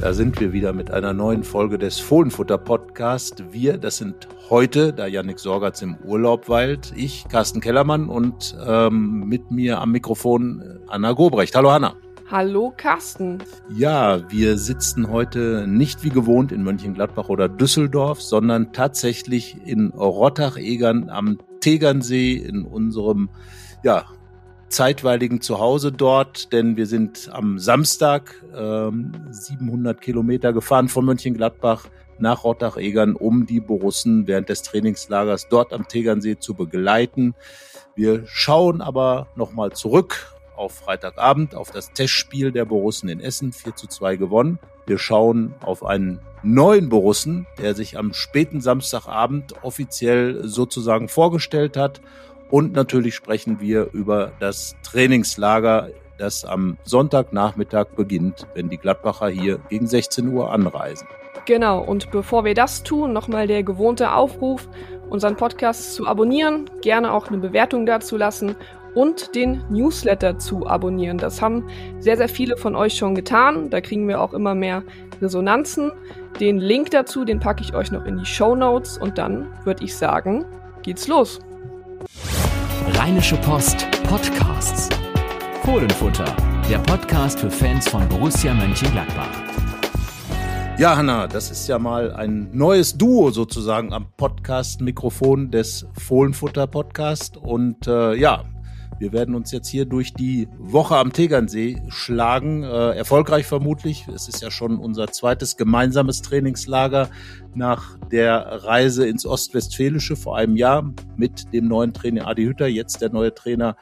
Da sind wir wieder mit einer neuen Folge des Fohlenfutter Podcast. Wir, das sind heute, da Yannick Sorgatz im Urlaub weilt, ich, Carsten Kellermann und ähm, mit mir am Mikrofon Anna Gobrecht. Hallo Anna. Hallo Carsten. Ja, wir sitzen heute nicht wie gewohnt in Mönchengladbach oder Düsseldorf, sondern tatsächlich in Rottach-Egern am Tegernsee in unserem ja, zeitweiligen Zuhause dort, denn wir sind am Samstag ähm, 700 Kilometer gefahren von Mönchengladbach nach Rottach-Egern, um die Borussen während des Trainingslagers dort am Tegernsee zu begleiten. Wir schauen aber nochmal zurück auf Freitagabend, auf das Testspiel der Borussen in Essen, 4 zu 2 gewonnen. Wir schauen auf einen neuen Borussen, der sich am späten Samstagabend offiziell sozusagen vorgestellt hat und natürlich sprechen wir über das Trainingslager, das am Sonntagnachmittag beginnt, wenn die Gladbacher hier gegen 16 Uhr anreisen. Genau, und bevor wir das tun, nochmal der gewohnte Aufruf, unseren Podcast zu abonnieren, gerne auch eine Bewertung dazu lassen und den Newsletter zu abonnieren. Das haben sehr, sehr viele von euch schon getan. Da kriegen wir auch immer mehr Resonanzen. Den Link dazu, den packe ich euch noch in die Show Notes und dann würde ich sagen, geht's los. Rheinische Post Podcasts. Fohlenfutter, der Podcast für Fans von Borussia Mönchengladbach. Ja, Hanna, das ist ja mal ein neues Duo sozusagen am Podcast-Mikrofon des Fohlenfutter Podcast. Und äh, ja, wir werden uns jetzt hier durch die Woche am Tegernsee schlagen. Äh, erfolgreich vermutlich. Es ist ja schon unser zweites gemeinsames Trainingslager nach der Reise ins Ostwestfälische vor einem Jahr mit dem neuen Trainer Adi Hütter, jetzt der neue Trainer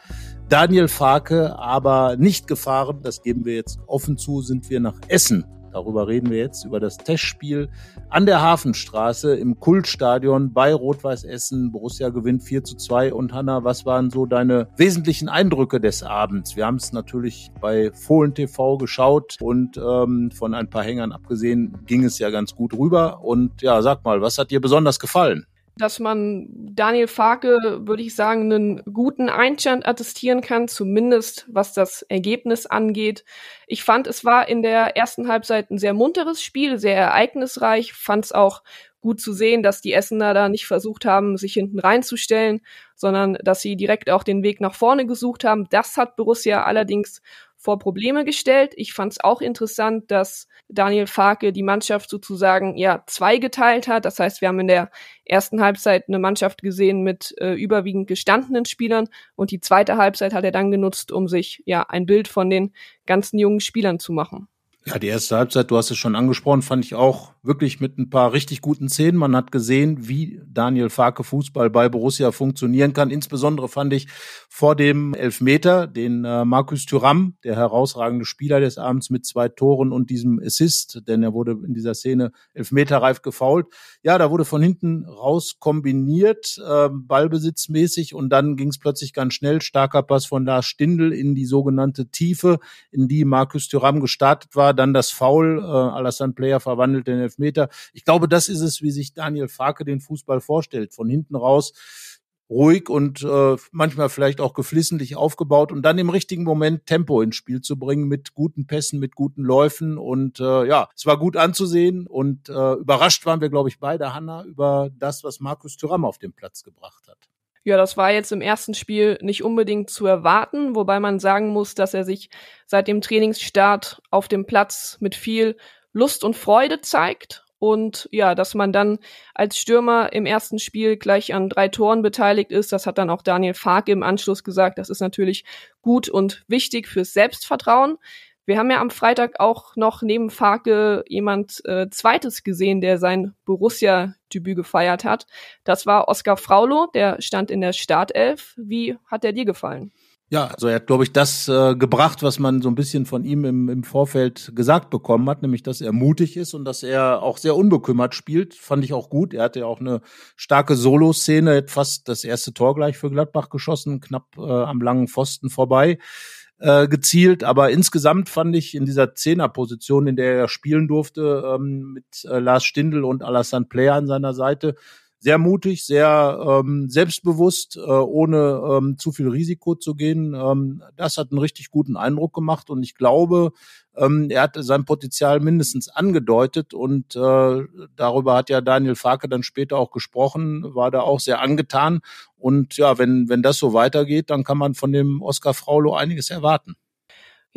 Daniel Farke, aber nicht gefahren, das geben wir jetzt offen zu, sind wir nach Essen Darüber reden wir jetzt, über das Testspiel an der Hafenstraße im Kultstadion bei Rot-Weiß Essen. Borussia gewinnt 4 zu 2. Und Hanna, was waren so deine wesentlichen Eindrücke des Abends? Wir haben es natürlich bei Fohlen TV geschaut und ähm, von ein paar Hängern abgesehen ging es ja ganz gut rüber. Und ja, sag mal, was hat dir besonders gefallen? dass man Daniel Farke, würde ich sagen, einen guten Einstand attestieren kann, zumindest was das Ergebnis angeht. Ich fand, es war in der ersten Halbzeit ein sehr munteres Spiel, sehr ereignisreich, fand es auch gut zu sehen, dass die Essener da nicht versucht haben, sich hinten reinzustellen, sondern dass sie direkt auch den Weg nach vorne gesucht haben. Das hat Borussia allerdings vor Probleme gestellt. Ich fand es auch interessant, dass Daniel Farke die Mannschaft sozusagen ja zweigeteilt hat. Das heißt, wir haben in der ersten Halbzeit eine Mannschaft gesehen mit äh, überwiegend gestandenen Spielern und die zweite Halbzeit hat er dann genutzt, um sich ja ein Bild von den ganzen jungen Spielern zu machen. Ja, die erste Halbzeit, du hast es schon angesprochen, fand ich auch wirklich mit ein paar richtig guten Szenen. Man hat gesehen, wie Daniel Farke Fußball bei Borussia funktionieren kann. Insbesondere fand ich vor dem Elfmeter den äh, Markus Thüram, der herausragende Spieler des Abends mit zwei Toren und diesem Assist, denn er wurde in dieser Szene elfmeterreif gefault. Ja, da wurde von hinten raus kombiniert, äh, ballbesitzmäßig und dann ging es plötzlich ganz schnell. Starker Pass von Lars Stindl in die sogenannte Tiefe, in die Markus Thüram gestartet war dann das Foul, äh, Alassane Player verwandelt den Elfmeter. Ich glaube, das ist es, wie sich Daniel Farke den Fußball vorstellt. Von hinten raus ruhig und äh, manchmal vielleicht auch geflissentlich aufgebaut und dann im richtigen Moment Tempo ins Spiel zu bringen mit guten Pässen, mit guten Läufen und äh, ja, es war gut anzusehen und äh, überrascht waren wir, glaube ich, beide, Hanna, über das, was Markus Thüram auf den Platz gebracht hat. Ja, das war jetzt im ersten Spiel nicht unbedingt zu erwarten, wobei man sagen muss, dass er sich seit dem Trainingsstart auf dem Platz mit viel Lust und Freude zeigt. Und ja, dass man dann als Stürmer im ersten Spiel gleich an drei Toren beteiligt ist, das hat dann auch Daniel Farke im Anschluss gesagt. Das ist natürlich gut und wichtig fürs Selbstvertrauen. Wir haben ja am Freitag auch noch neben Farke jemand äh, Zweites gesehen, der sein Borussia-Debüt gefeiert hat. Das war Oskar Fraulo, der stand in der Startelf. Wie hat der dir gefallen? Ja, also er hat, glaube ich, das äh, gebracht, was man so ein bisschen von ihm im, im Vorfeld gesagt bekommen hat, nämlich, dass er mutig ist und dass er auch sehr unbekümmert spielt. Fand ich auch gut. Er hatte ja auch eine starke Solo-Szene, fast das erste Tor gleich für Gladbach geschossen, knapp äh, am langen Pfosten vorbei äh, gezielt. Aber insgesamt fand ich in dieser Zehnerposition, in der er spielen durfte, ähm, mit äh, Lars Stindl und Alassane Player an seiner Seite, sehr mutig, sehr ähm, selbstbewusst, äh, ohne ähm, zu viel Risiko zu gehen. Ähm, das hat einen richtig guten Eindruck gemacht und ich glaube, ähm, er hat sein Potenzial mindestens angedeutet und äh, darüber hat ja Daniel Farke dann später auch gesprochen, war da auch sehr angetan. Und ja, wenn, wenn das so weitergeht, dann kann man von dem Oskar Fraulo einiges erwarten.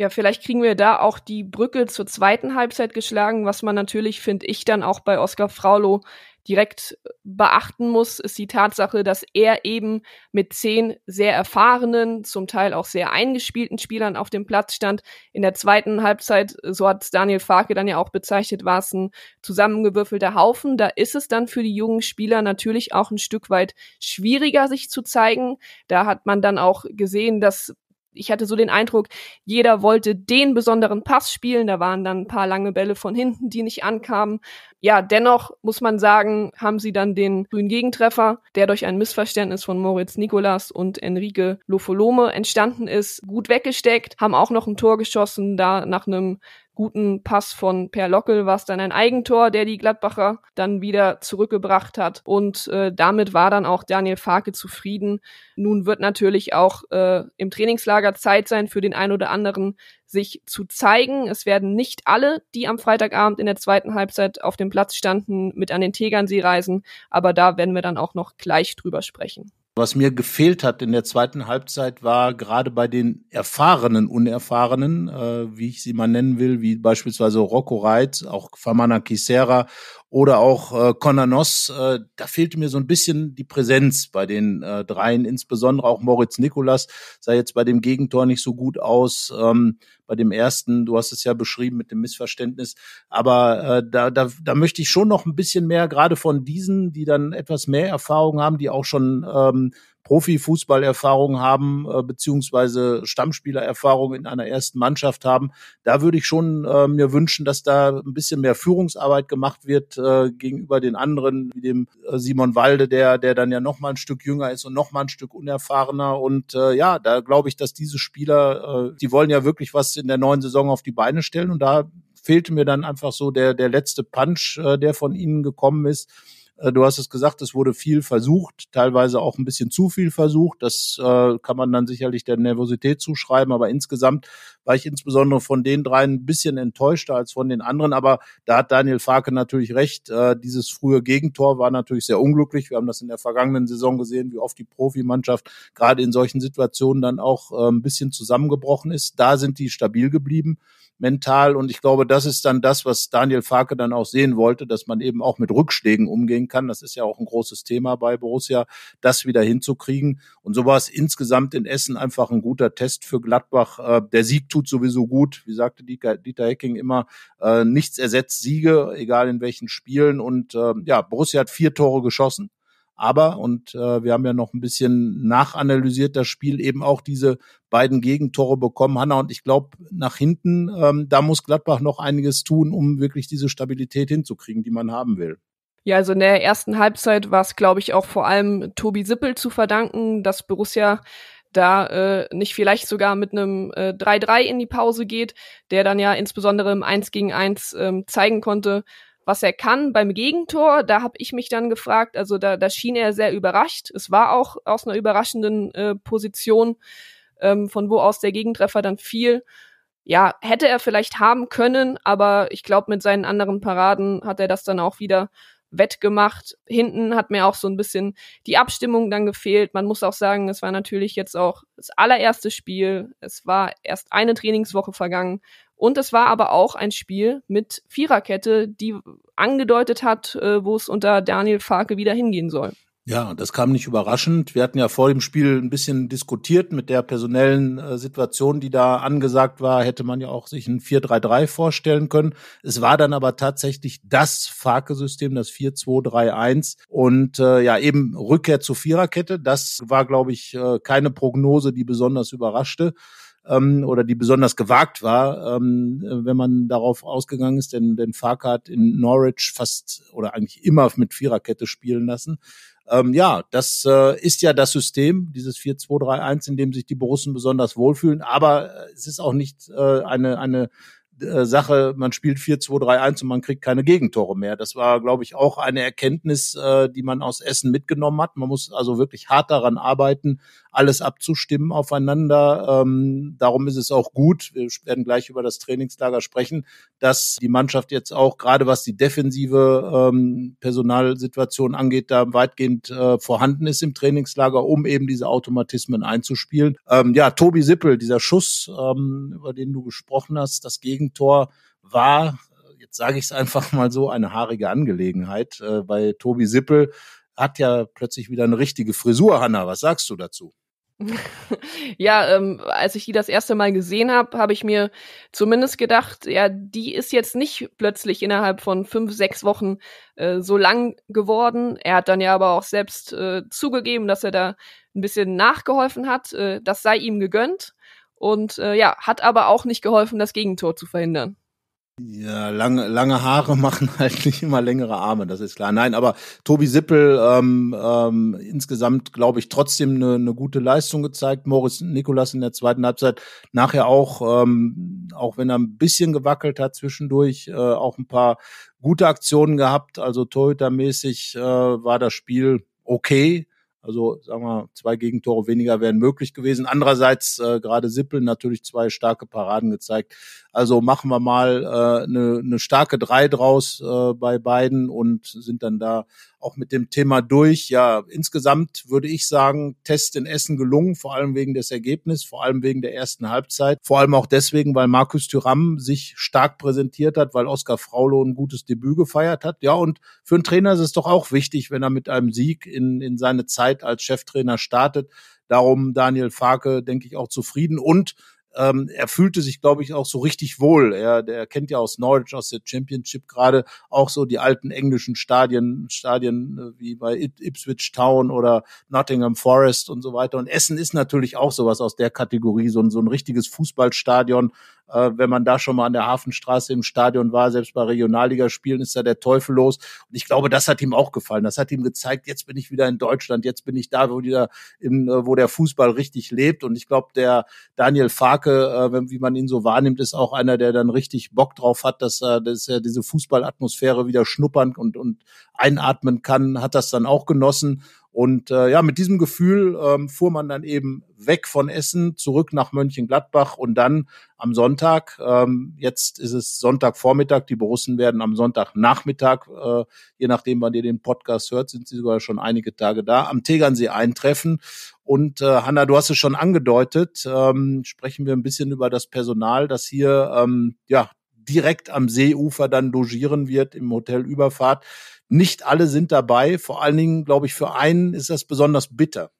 Ja, vielleicht kriegen wir da auch die Brücke zur zweiten Halbzeit geschlagen, was man natürlich, finde ich, dann auch bei Oskar Fraulo direkt beachten muss, ist die Tatsache, dass er eben mit zehn sehr erfahrenen, zum Teil auch sehr eingespielten Spielern auf dem Platz stand. In der zweiten Halbzeit, so hat Daniel Farke dann ja auch bezeichnet, war es ein zusammengewürfelter Haufen. Da ist es dann für die jungen Spieler natürlich auch ein Stück weit schwieriger, sich zu zeigen. Da hat man dann auch gesehen, dass ich hatte so den Eindruck, jeder wollte den besonderen Pass spielen. Da waren dann ein paar lange Bälle von hinten, die nicht ankamen. Ja, dennoch muss man sagen, haben sie dann den grünen Gegentreffer, der durch ein Missverständnis von Moritz Nikolas und Enrique Lofolome entstanden ist, gut weggesteckt, haben auch noch ein Tor geschossen, da nach einem guten Pass von Per Lockel war es dann ein Eigentor, der die Gladbacher dann wieder zurückgebracht hat. Und äh, damit war dann auch Daniel Farke zufrieden. Nun wird natürlich auch äh, im Trainingslager Zeit sein für den einen oder anderen, sich zu zeigen. Es werden nicht alle, die am Freitagabend in der zweiten Halbzeit auf dem Platz standen, mit an den Tegernsee reisen. Aber da werden wir dann auch noch gleich drüber sprechen. Was mir gefehlt hat in der zweiten Halbzeit war gerade bei den erfahrenen Unerfahrenen, äh, wie ich sie mal nennen will, wie beispielsweise Rocco Reit, auch Famana Kisera oder auch äh, Konanos, äh, da fehlte mir so ein bisschen die Präsenz bei den äh, dreien, insbesondere auch Moritz Nikolas sah jetzt bei dem Gegentor nicht so gut aus. Ähm, bei dem ersten, du hast es ja beschrieben mit dem Missverständnis, aber äh, da, da, da möchte ich schon noch ein bisschen mehr, gerade von diesen, die dann etwas mehr Erfahrung haben, die auch schon ähm, Profifußballerfahrung haben, äh, beziehungsweise Stammspielererfahrung in einer ersten Mannschaft haben. Da würde ich schon äh, mir wünschen, dass da ein bisschen mehr Führungsarbeit gemacht wird äh, gegenüber den anderen, wie dem äh, Simon Walde, der, der dann ja noch mal ein Stück jünger ist und noch mal ein Stück unerfahrener. Und äh, ja, da glaube ich, dass diese Spieler, äh, die wollen ja wirklich was in der neuen Saison auf die Beine stellen. Und da fehlte mir dann einfach so der, der letzte Punch, äh, der von ihnen gekommen ist du hast es gesagt, es wurde viel versucht, teilweise auch ein bisschen zu viel versucht. Das äh, kann man dann sicherlich der Nervosität zuschreiben, aber insgesamt war ich insbesondere von den dreien ein bisschen enttäuschter als von den anderen. Aber da hat Daniel Farke natürlich recht. Äh, dieses frühe Gegentor war natürlich sehr unglücklich. Wir haben das in der vergangenen Saison gesehen, wie oft die Profimannschaft gerade in solchen Situationen dann auch äh, ein bisschen zusammengebrochen ist. Da sind die stabil geblieben mental. Und ich glaube, das ist dann das, was Daniel Farke dann auch sehen wollte, dass man eben auch mit Rückschlägen umgehen kann. Das ist ja auch ein großes Thema bei Borussia, das wieder hinzukriegen. Und so war es insgesamt in Essen einfach ein guter Test für Gladbach. Äh, der Sieg tut sowieso gut. Wie sagte Dieter Hecking immer, äh, nichts ersetzt Siege, egal in welchen Spielen. Und äh, ja, Borussia hat vier Tore geschossen. Aber, und äh, wir haben ja noch ein bisschen nachanalysiert das Spiel, eben auch diese beiden Gegentore bekommen. Hanna, und ich glaube, nach hinten, ähm, da muss Gladbach noch einiges tun, um wirklich diese Stabilität hinzukriegen, die man haben will. Ja, also in der ersten Halbzeit war es, glaube ich, auch vor allem Tobi Sippel zu verdanken, dass Borussia da äh, nicht vielleicht sogar mit einem äh, 3-3 in die Pause geht, der dann ja insbesondere im 1 gegen 1 ähm, zeigen konnte, was er kann beim Gegentor, da habe ich mich dann gefragt, also da, da schien er sehr überrascht. Es war auch aus einer überraschenden äh, Position, ähm, von wo aus der Gegentreffer dann fiel. Ja, hätte er vielleicht haben können, aber ich glaube, mit seinen anderen Paraden hat er das dann auch wieder wettgemacht. Hinten hat mir auch so ein bisschen die Abstimmung dann gefehlt. Man muss auch sagen, es war natürlich jetzt auch das allererste Spiel. Es war erst eine Trainingswoche vergangen und es war aber auch ein Spiel mit Viererkette, die angedeutet hat, äh, wo es unter Daniel Farke wieder hingehen soll. Ja, das kam nicht überraschend. Wir hatten ja vor dem Spiel ein bisschen diskutiert mit der personellen äh, Situation, die da angesagt war, hätte man ja auch sich ein 4-3-3 vorstellen können. Es war dann aber tatsächlich das Farke-System, das 4-2-3-1 und äh, ja eben Rückkehr zur Viererkette. Das war, glaube ich, äh, keine Prognose, die besonders überraschte ähm, oder die besonders gewagt war, ähm, wenn man darauf ausgegangen ist, denn, denn Farke hat in Norwich fast oder eigentlich immer mit Viererkette spielen lassen. Ähm, ja, das äh, ist ja das System, dieses 4-2-3-1, in dem sich die Borussen besonders wohlfühlen, aber es ist auch nicht äh, eine, eine äh, Sache, man spielt 4-2-3-1 und man kriegt keine Gegentore mehr. Das war, glaube ich, auch eine Erkenntnis, äh, die man aus Essen mitgenommen hat. Man muss also wirklich hart daran arbeiten, alles abzustimmen aufeinander. Ähm, darum ist es auch gut, wir werden gleich über das Trainingslager sprechen, dass die Mannschaft jetzt auch, gerade was die defensive ähm, Personalsituation angeht, da weitgehend äh, vorhanden ist im Trainingslager, um eben diese Automatismen einzuspielen. Ähm, ja, Tobi Sippel, dieser Schuss, ähm, über den du gesprochen hast, das Gegentor war, jetzt sage ich es einfach mal so, eine haarige Angelegenheit. Äh, bei Tobi Sippel hat ja plötzlich wieder eine richtige Frisur, Hanna. Was sagst du dazu? Ja, ähm, als ich die das erste Mal gesehen habe, habe ich mir zumindest gedacht, ja, die ist jetzt nicht plötzlich innerhalb von fünf, sechs Wochen äh, so lang geworden. Er hat dann ja aber auch selbst äh, zugegeben, dass er da ein bisschen nachgeholfen hat. Äh, das sei ihm gegönnt. Und äh, ja, hat aber auch nicht geholfen, das Gegentor zu verhindern. Ja, lange, lange Haare machen halt nicht immer längere Arme, das ist klar. Nein, aber Tobi Sippel ähm, ähm, insgesamt, glaube ich, trotzdem eine, eine gute Leistung gezeigt. Moritz Nikolas in der zweiten Halbzeit nachher auch, ähm, auch wenn er ein bisschen gewackelt hat zwischendurch, äh, auch ein paar gute Aktionen gehabt. Also Torhütermäßig äh, war das Spiel okay. Also sagen wir, zwei Gegentore weniger wären möglich gewesen. Andererseits äh, gerade Sippel natürlich zwei starke Paraden gezeigt. Also machen wir mal äh, eine, eine starke Drei draus äh, bei beiden und sind dann da auch mit dem Thema durch. Ja, insgesamt würde ich sagen, Test in Essen gelungen, vor allem wegen des Ergebnisses, vor allem wegen der ersten Halbzeit, vor allem auch deswegen, weil Markus Thüram sich stark präsentiert hat, weil Oskar Fraulo ein gutes Debüt gefeiert hat. Ja, und für einen Trainer ist es doch auch wichtig, wenn er mit einem Sieg in, in seine Zeit als Cheftrainer startet. Darum Daniel Farke, denke ich, auch zufrieden und ähm, er fühlte sich, glaube ich, auch so richtig wohl. Er, der kennt ja aus Norwich, aus der Championship gerade auch so die alten englischen Stadien, Stadien äh, wie bei Ipswich Town oder Nottingham Forest und so weiter. Und Essen ist natürlich auch sowas aus der Kategorie, so so ein richtiges Fußballstadion, äh, wenn man da schon mal an der Hafenstraße im Stadion war, selbst bei Regionalligaspielen ist da der Teufel los. Und ich glaube, das hat ihm auch gefallen. Das hat ihm gezeigt, jetzt bin ich wieder in Deutschland, jetzt bin ich da, wo, wieder im, äh, wo der Fußball richtig lebt. Und ich glaube, der Daniel Farke, äh, wie man ihn so wahrnimmt, ist auch einer, der dann richtig Bock drauf hat, dass er, dass er diese Fußballatmosphäre wieder schnuppern und, und einatmen kann, hat das dann auch genossen. Und äh, ja, mit diesem Gefühl ähm, fuhr man dann eben weg von Essen zurück nach Mönchengladbach und dann am Sonntag, ähm, jetzt ist es Sonntagvormittag, die Borussen werden am Sonntagnachmittag, äh, je nachdem, wann ihr den Podcast hört, sind sie sogar schon einige Tage da, am Tegernsee eintreffen. Und äh, Hanna, du hast es schon angedeutet, ähm, sprechen wir ein bisschen über das Personal, das hier ähm, ja direkt am Seeufer dann logieren wird im Hotel Überfahrt. Nicht alle sind dabei. Vor allen Dingen, glaube ich, für einen ist das besonders bitter.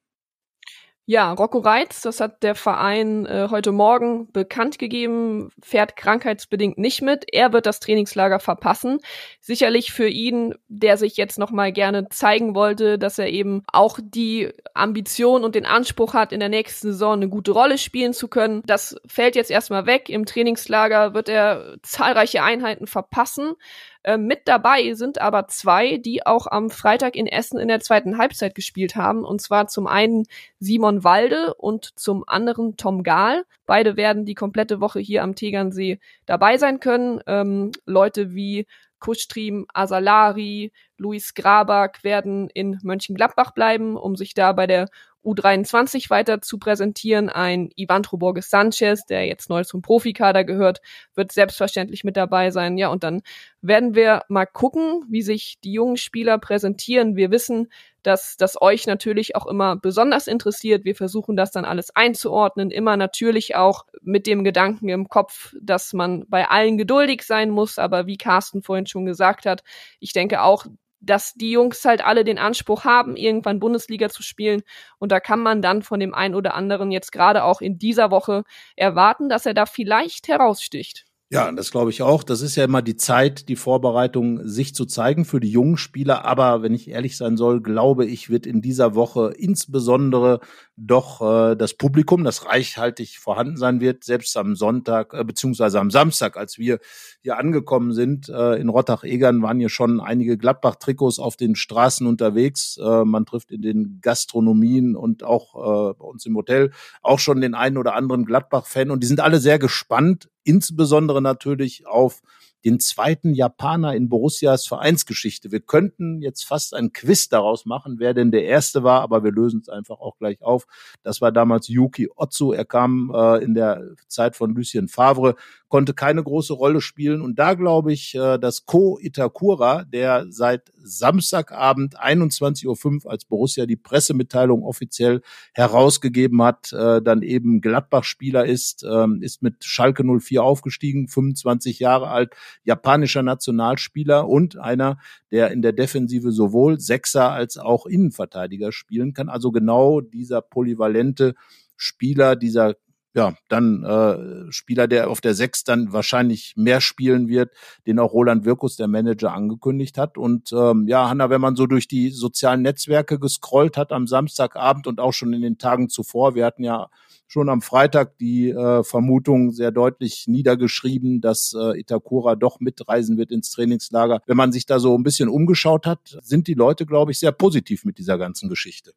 Ja, Rocco Reitz, das hat der Verein äh, heute Morgen bekannt gegeben, fährt krankheitsbedingt nicht mit. Er wird das Trainingslager verpassen. Sicherlich für ihn, der sich jetzt noch mal gerne zeigen wollte, dass er eben auch die Ambition und den Anspruch hat, in der nächsten Saison eine gute Rolle spielen zu können. Das fällt jetzt erstmal weg. Im Trainingslager wird er zahlreiche Einheiten verpassen. Äh, mit dabei sind aber zwei, die auch am Freitag in Essen in der zweiten Halbzeit gespielt haben. Und zwar zum einen Simon Walde und zum anderen Tom Gahl. Beide werden die komplette Woche hier am Tegernsee dabei sein können. Ähm, Leute wie Kustrim, Asalari, Luis Grabak werden in Mönchengladbach bleiben, um sich da bei der U23 weiter zu präsentieren. Ein Ivan Borges Sanchez, der jetzt neu zum Profikader gehört, wird selbstverständlich mit dabei sein. Ja, und dann werden wir mal gucken, wie sich die jungen Spieler präsentieren. Wir wissen, dass das euch natürlich auch immer besonders interessiert. Wir versuchen das dann alles einzuordnen, immer natürlich auch mit dem Gedanken im Kopf, dass man bei allen geduldig sein muss. Aber wie Carsten vorhin schon gesagt hat, ich denke auch, dass die Jungs halt alle den Anspruch haben, irgendwann Bundesliga zu spielen. Und da kann man dann von dem einen oder anderen jetzt gerade auch in dieser Woche erwarten, dass er da vielleicht heraussticht. Ja, das glaube ich auch. Das ist ja immer die Zeit, die Vorbereitung, sich zu zeigen für die jungen Spieler. Aber wenn ich ehrlich sein soll, glaube ich, wird in dieser Woche insbesondere doch äh, das Publikum, das reichhaltig vorhanden sein wird, selbst am Sonntag äh, beziehungsweise am Samstag, als wir hier angekommen sind äh, in Rottach-Egern, waren hier schon einige Gladbach-Trikots auf den Straßen unterwegs. Äh, man trifft in den Gastronomien und auch äh, bei uns im Hotel auch schon den einen oder anderen Gladbach-Fan und die sind alle sehr gespannt insbesondere natürlich auf den zweiten Japaner in Borussias Vereinsgeschichte. Wir könnten jetzt fast ein Quiz daraus machen, wer denn der erste war, aber wir lösen es einfach auch gleich auf. Das war damals Yuki Otsu. Er kam äh, in der Zeit von Lucien Favre, konnte keine große Rolle spielen. Und da glaube ich, äh, dass Ko Itakura, der seit Samstagabend 21.05 Uhr als Borussia die Pressemitteilung offiziell herausgegeben hat, äh, dann eben Gladbach-Spieler ist, äh, ist mit Schalke 04 aufgestiegen, 25 Jahre alt, japanischer Nationalspieler und einer, der in der Defensive sowohl Sechser als auch Innenverteidiger spielen kann. Also genau dieser polyvalente Spieler, dieser ja, dann äh, Spieler, der auf der Sechs dann wahrscheinlich mehr spielen wird, den auch Roland Wirkus, der Manager, angekündigt hat. Und ähm, ja, Hanna, wenn man so durch die sozialen Netzwerke gescrollt hat am Samstagabend und auch schon in den Tagen zuvor, wir hatten ja schon am Freitag die äh, Vermutung sehr deutlich niedergeschrieben, dass äh, Itakura doch mitreisen wird ins Trainingslager. Wenn man sich da so ein bisschen umgeschaut hat, sind die Leute, glaube ich, sehr positiv mit dieser ganzen Geschichte.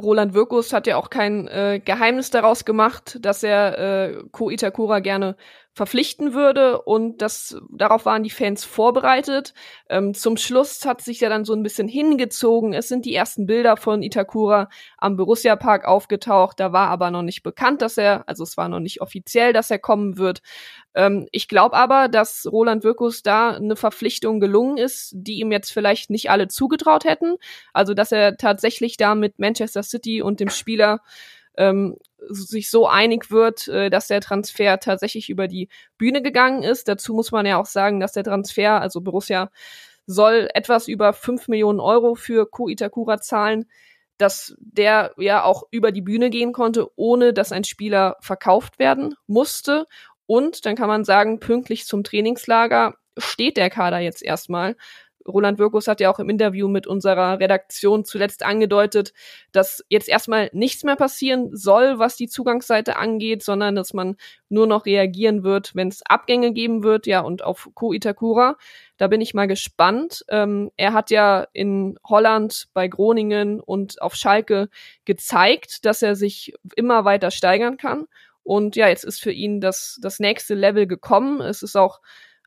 Roland Wirkus hat ja auch kein äh, Geheimnis daraus gemacht, dass er äh, Ko Itakura gerne verpflichten würde und das darauf waren die Fans vorbereitet. Ähm, zum Schluss hat sich ja dann so ein bisschen hingezogen. Es sind die ersten Bilder von Itakura am Borussia Park aufgetaucht. Da war aber noch nicht bekannt, dass er, also es war noch nicht offiziell, dass er kommen wird. Ähm, ich glaube aber, dass Roland Wirkus da eine Verpflichtung gelungen ist, die ihm jetzt vielleicht nicht alle zugetraut hätten. Also dass er tatsächlich da mit Manchester City und dem Spieler ähm, sich so einig wird, äh, dass der Transfer tatsächlich über die Bühne gegangen ist. Dazu muss man ja auch sagen, dass der Transfer, also Borussia soll etwas über fünf Millionen Euro für Ko Itakura zahlen, dass der ja auch über die Bühne gehen konnte, ohne dass ein Spieler verkauft werden musste. Und dann kann man sagen, pünktlich zum Trainingslager steht der Kader jetzt erstmal. Roland Wirkus hat ja auch im Interview mit unserer Redaktion zuletzt angedeutet, dass jetzt erstmal nichts mehr passieren soll, was die Zugangsseite angeht, sondern dass man nur noch reagieren wird, wenn es Abgänge geben wird, ja, und auf Ko Itakura. Da bin ich mal gespannt. Ähm, er hat ja in Holland bei Groningen und auf Schalke gezeigt, dass er sich immer weiter steigern kann. Und ja, jetzt ist für ihn das, das nächste Level gekommen. Es ist auch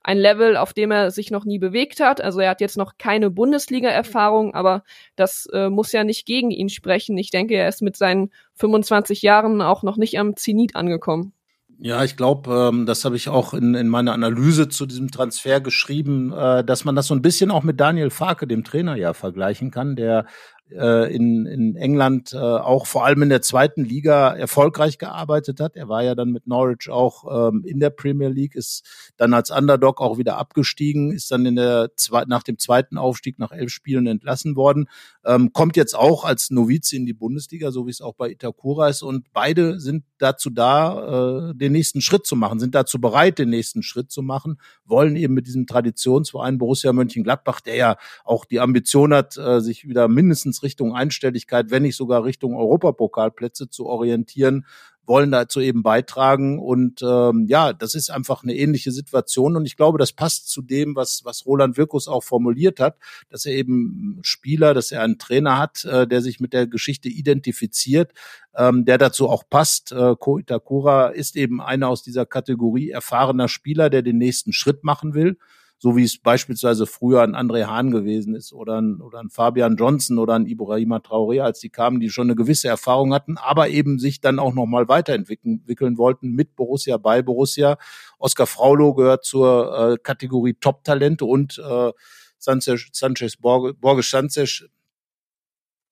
ein Level, auf dem er sich noch nie bewegt hat. Also er hat jetzt noch keine Bundesliga-Erfahrung, aber das äh, muss ja nicht gegen ihn sprechen. Ich denke, er ist mit seinen 25 Jahren auch noch nicht am Zenit angekommen. Ja, ich glaube, ähm, das habe ich auch in, in meiner Analyse zu diesem Transfer geschrieben, äh, dass man das so ein bisschen auch mit Daniel Farke, dem Trainer, ja vergleichen kann, der äh, in, in England äh, auch vor allem in der zweiten Liga erfolgreich gearbeitet hat. Er war ja dann mit Norwich auch ähm, in der Premier League, ist dann als Underdog auch wieder abgestiegen, ist dann in der nach dem zweiten Aufstieg nach elf Spielen entlassen worden, ähm, kommt jetzt auch als Novize in die Bundesliga, so wie es auch bei Itakura ist. Und beide sind dazu da, äh, den nächsten Schritt zu machen, sind dazu bereit, den nächsten Schritt zu machen, wollen eben mit diesem Traditionsverein Borussia Mönchengladbach, der ja auch die Ambition hat, äh, sich wieder mindestens Richtung Einstelligkeit, wenn nicht sogar Richtung Europapokalplätze zu orientieren, wollen dazu eben beitragen. Und ähm, ja, das ist einfach eine ähnliche Situation. Und ich glaube, das passt zu dem, was, was Roland Wirkus auch formuliert hat, dass er eben Spieler, dass er einen Trainer hat, äh, der sich mit der Geschichte identifiziert, ähm, der dazu auch passt. Äh, Ko Itakura ist eben einer aus dieser Kategorie erfahrener Spieler, der den nächsten Schritt machen will so wie es beispielsweise früher ein André Hahn gewesen ist oder ein, oder ein Fabian Johnson oder ein Ibrahima Traoré, als die kamen, die schon eine gewisse Erfahrung hatten, aber eben sich dann auch nochmal weiterentwickeln wollten mit Borussia, bei Borussia. Oskar Fraulo gehört zur äh, Kategorie Top-Talente und äh, Sanchez, Sanchez Borges Sanchez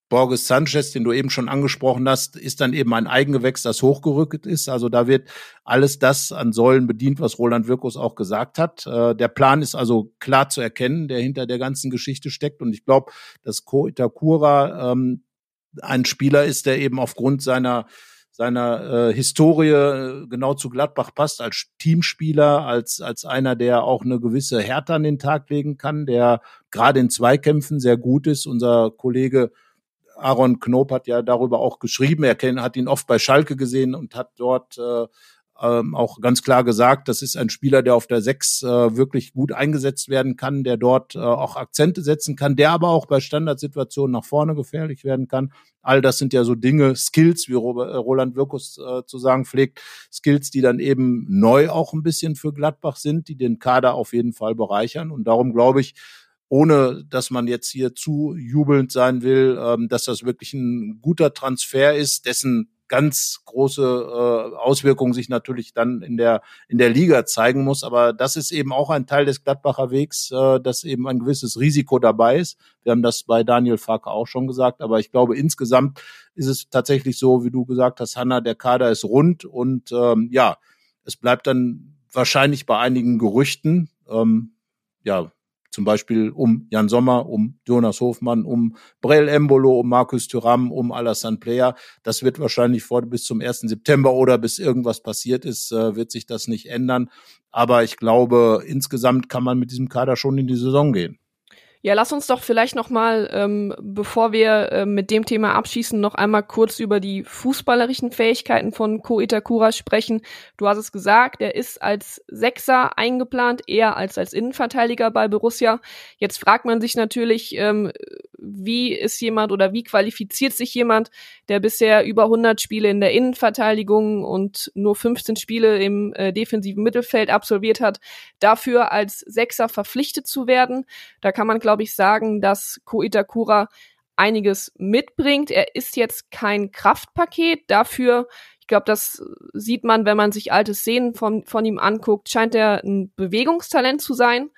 Borges Sanchez, den du eben schon angesprochen hast, ist dann eben ein Eigengewächs, das hochgerückt ist. Also da wird alles das an Säulen bedient, was Roland Wirkus auch gesagt hat. Äh, der Plan ist also klar zu erkennen, der hinter der ganzen Geschichte steckt. Und ich glaube, dass Ko Itakura ähm, ein Spieler ist, der eben aufgrund seiner seiner äh, Historie äh, genau zu Gladbach passt, als Teamspieler, als, als einer, der auch eine gewisse Härte an den Tag legen kann, der gerade in Zweikämpfen sehr gut ist. Unser Kollege Aaron Knob hat ja darüber auch geschrieben. Er hat ihn oft bei Schalke gesehen und hat dort äh, ähm, auch ganz klar gesagt, das ist ein Spieler, der auf der Sechs äh, wirklich gut eingesetzt werden kann, der dort äh, auch Akzente setzen kann, der aber auch bei Standardsituationen nach vorne gefährlich werden kann. All das sind ja so Dinge, Skills, wie äh, Roland Wirkus äh, zu sagen pflegt, Skills, die dann eben neu auch ein bisschen für Gladbach sind, die den Kader auf jeden Fall bereichern. Und darum glaube ich, ohne dass man jetzt hier zu jubelnd sein will, ähm, dass das wirklich ein guter Transfer ist, dessen ganz große äh, Auswirkungen sich natürlich dann in der in der Liga zeigen muss. Aber das ist eben auch ein Teil des Gladbacher Wegs, äh, dass eben ein gewisses Risiko dabei ist. Wir haben das bei Daniel Farke auch schon gesagt. Aber ich glaube insgesamt ist es tatsächlich so, wie du gesagt hast, Hanna, der Kader ist rund und ähm, ja, es bleibt dann wahrscheinlich bei einigen Gerüchten. Ähm, ja, zum Beispiel um Jan Sommer, um Jonas Hofmann, um Brell Embolo, um Markus Thuram, um Alassane Player. Das wird wahrscheinlich vor bis zum 1. September oder bis irgendwas passiert ist, äh, wird sich das nicht ändern. Aber ich glaube, insgesamt kann man mit diesem Kader schon in die Saison gehen. Ja, lass uns doch vielleicht noch mal, ähm, bevor wir äh, mit dem Thema abschließen, noch einmal kurz über die fußballerischen Fähigkeiten von Ko Itakura sprechen. Du hast es gesagt, er ist als Sechser eingeplant, eher als als Innenverteidiger bei Borussia. Jetzt fragt man sich natürlich, ähm, wie ist jemand oder wie qualifiziert sich jemand, der bisher über 100 Spiele in der Innenverteidigung und nur 15 Spiele im äh, defensiven Mittelfeld absolviert hat, dafür als Sechser verpflichtet zu werden. Da kann man, glaube ich, sagen, dass Ko Itakura einiges mitbringt. Er ist jetzt kein Kraftpaket. Dafür, ich glaube, das sieht man, wenn man sich alte Szenen von, von ihm anguckt, scheint er ein Bewegungstalent zu sein.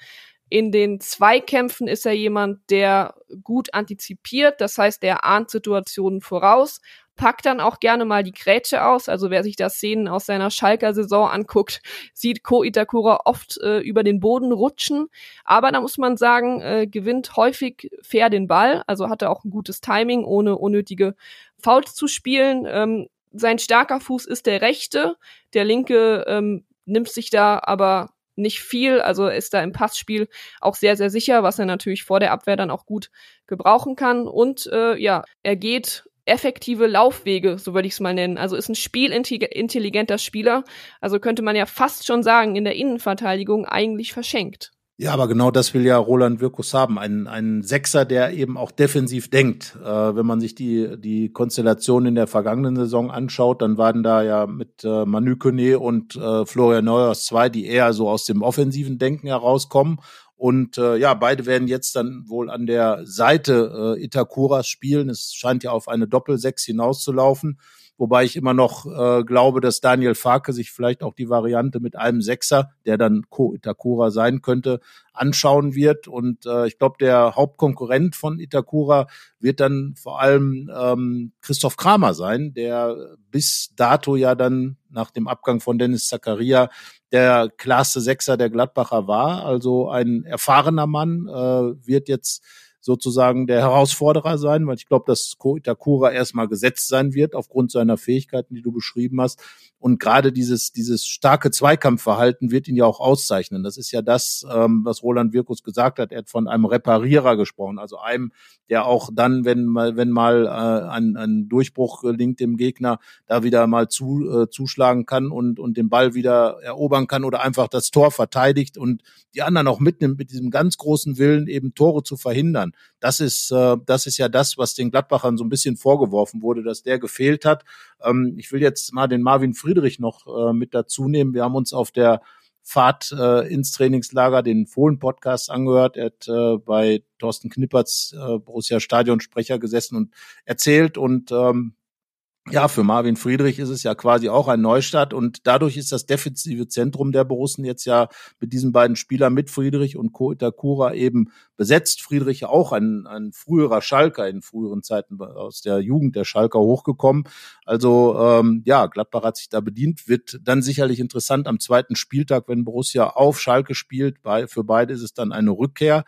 In den Zweikämpfen ist er jemand, der gut antizipiert, das heißt, der ahnt Situationen voraus, packt dann auch gerne mal die Grätsche aus. Also wer sich da Szenen aus seiner Schalker Saison anguckt, sieht Ko Itakura oft äh, über den Boden rutschen. Aber da muss man sagen, äh, gewinnt häufig fair den Ball. Also hat er auch ein gutes Timing, ohne unnötige Fouls zu spielen. Ähm, sein starker Fuß ist der rechte. Der linke ähm, nimmt sich da aber nicht viel, also ist da im Passspiel auch sehr, sehr sicher, was er natürlich vor der Abwehr dann auch gut gebrauchen kann. Und äh, ja, er geht effektive Laufwege, so würde ich es mal nennen. Also ist ein spielintelligenter Spieler. Also könnte man ja fast schon sagen, in der Innenverteidigung eigentlich verschenkt. Ja, aber genau das will ja Roland Wirkus haben. Ein, ein Sechser, der eben auch defensiv denkt. Äh, wenn man sich die, die Konstellation in der vergangenen Saison anschaut, dann waren da ja mit äh, Manu Kone und äh, Florian Neuers zwei, die eher so aus dem offensiven Denken herauskommen. Und äh, ja, beide werden jetzt dann wohl an der Seite äh, Itakuras spielen. Es scheint ja auf eine Doppel-Sechs hinauszulaufen wobei ich immer noch äh, glaube, dass Daniel Farke sich vielleicht auch die Variante mit einem Sechser, der dann Ko Itakura sein könnte, anschauen wird. Und äh, ich glaube, der Hauptkonkurrent von Itakura wird dann vor allem ähm, Christoph Kramer sein, der bis dato ja dann nach dem Abgang von Dennis Zakaria der klarste Sechser der Gladbacher war. Also ein erfahrener Mann äh, wird jetzt sozusagen der Herausforderer sein, weil ich glaube, dass Itakura erstmal gesetzt sein wird aufgrund seiner Fähigkeiten, die du beschrieben hast. Und gerade dieses, dieses starke Zweikampfverhalten wird ihn ja auch auszeichnen. Das ist ja das, ähm, was Roland Wirkus gesagt hat. Er hat von einem Reparierer gesprochen, also einem, der auch dann, wenn mal, wenn mal äh, ein, ein Durchbruch gelingt dem Gegner, da wieder mal zu, äh, zuschlagen kann und, und den Ball wieder erobern kann oder einfach das Tor verteidigt und die anderen auch mitnimmt mit diesem ganz großen Willen, eben Tore zu verhindern. Das ist, äh, das ist ja das, was den Gladbachern so ein bisschen vorgeworfen wurde, dass der gefehlt hat. Ähm, ich will jetzt mal den Marvin Friedrich noch äh, mit dazu nehmen. Wir haben uns auf der Fahrt äh, ins Trainingslager den Fohlen-Podcast angehört. Er hat äh, bei Thorsten Knipperts äh, Borussia Stadionsprecher gesessen und erzählt und ähm, ja, für Marvin Friedrich ist es ja quasi auch ein Neustart und dadurch ist das defensive Zentrum der Borussen jetzt ja mit diesen beiden Spielern mit Friedrich und Ko Itakura eben besetzt. Friedrich auch ein, ein früherer Schalker in früheren Zeiten aus der Jugend der Schalker hochgekommen. Also ähm, ja, Gladbach hat sich da bedient, wird dann sicherlich interessant am zweiten Spieltag, wenn Borussia auf Schalke spielt. Bei, für beide ist es dann eine Rückkehr.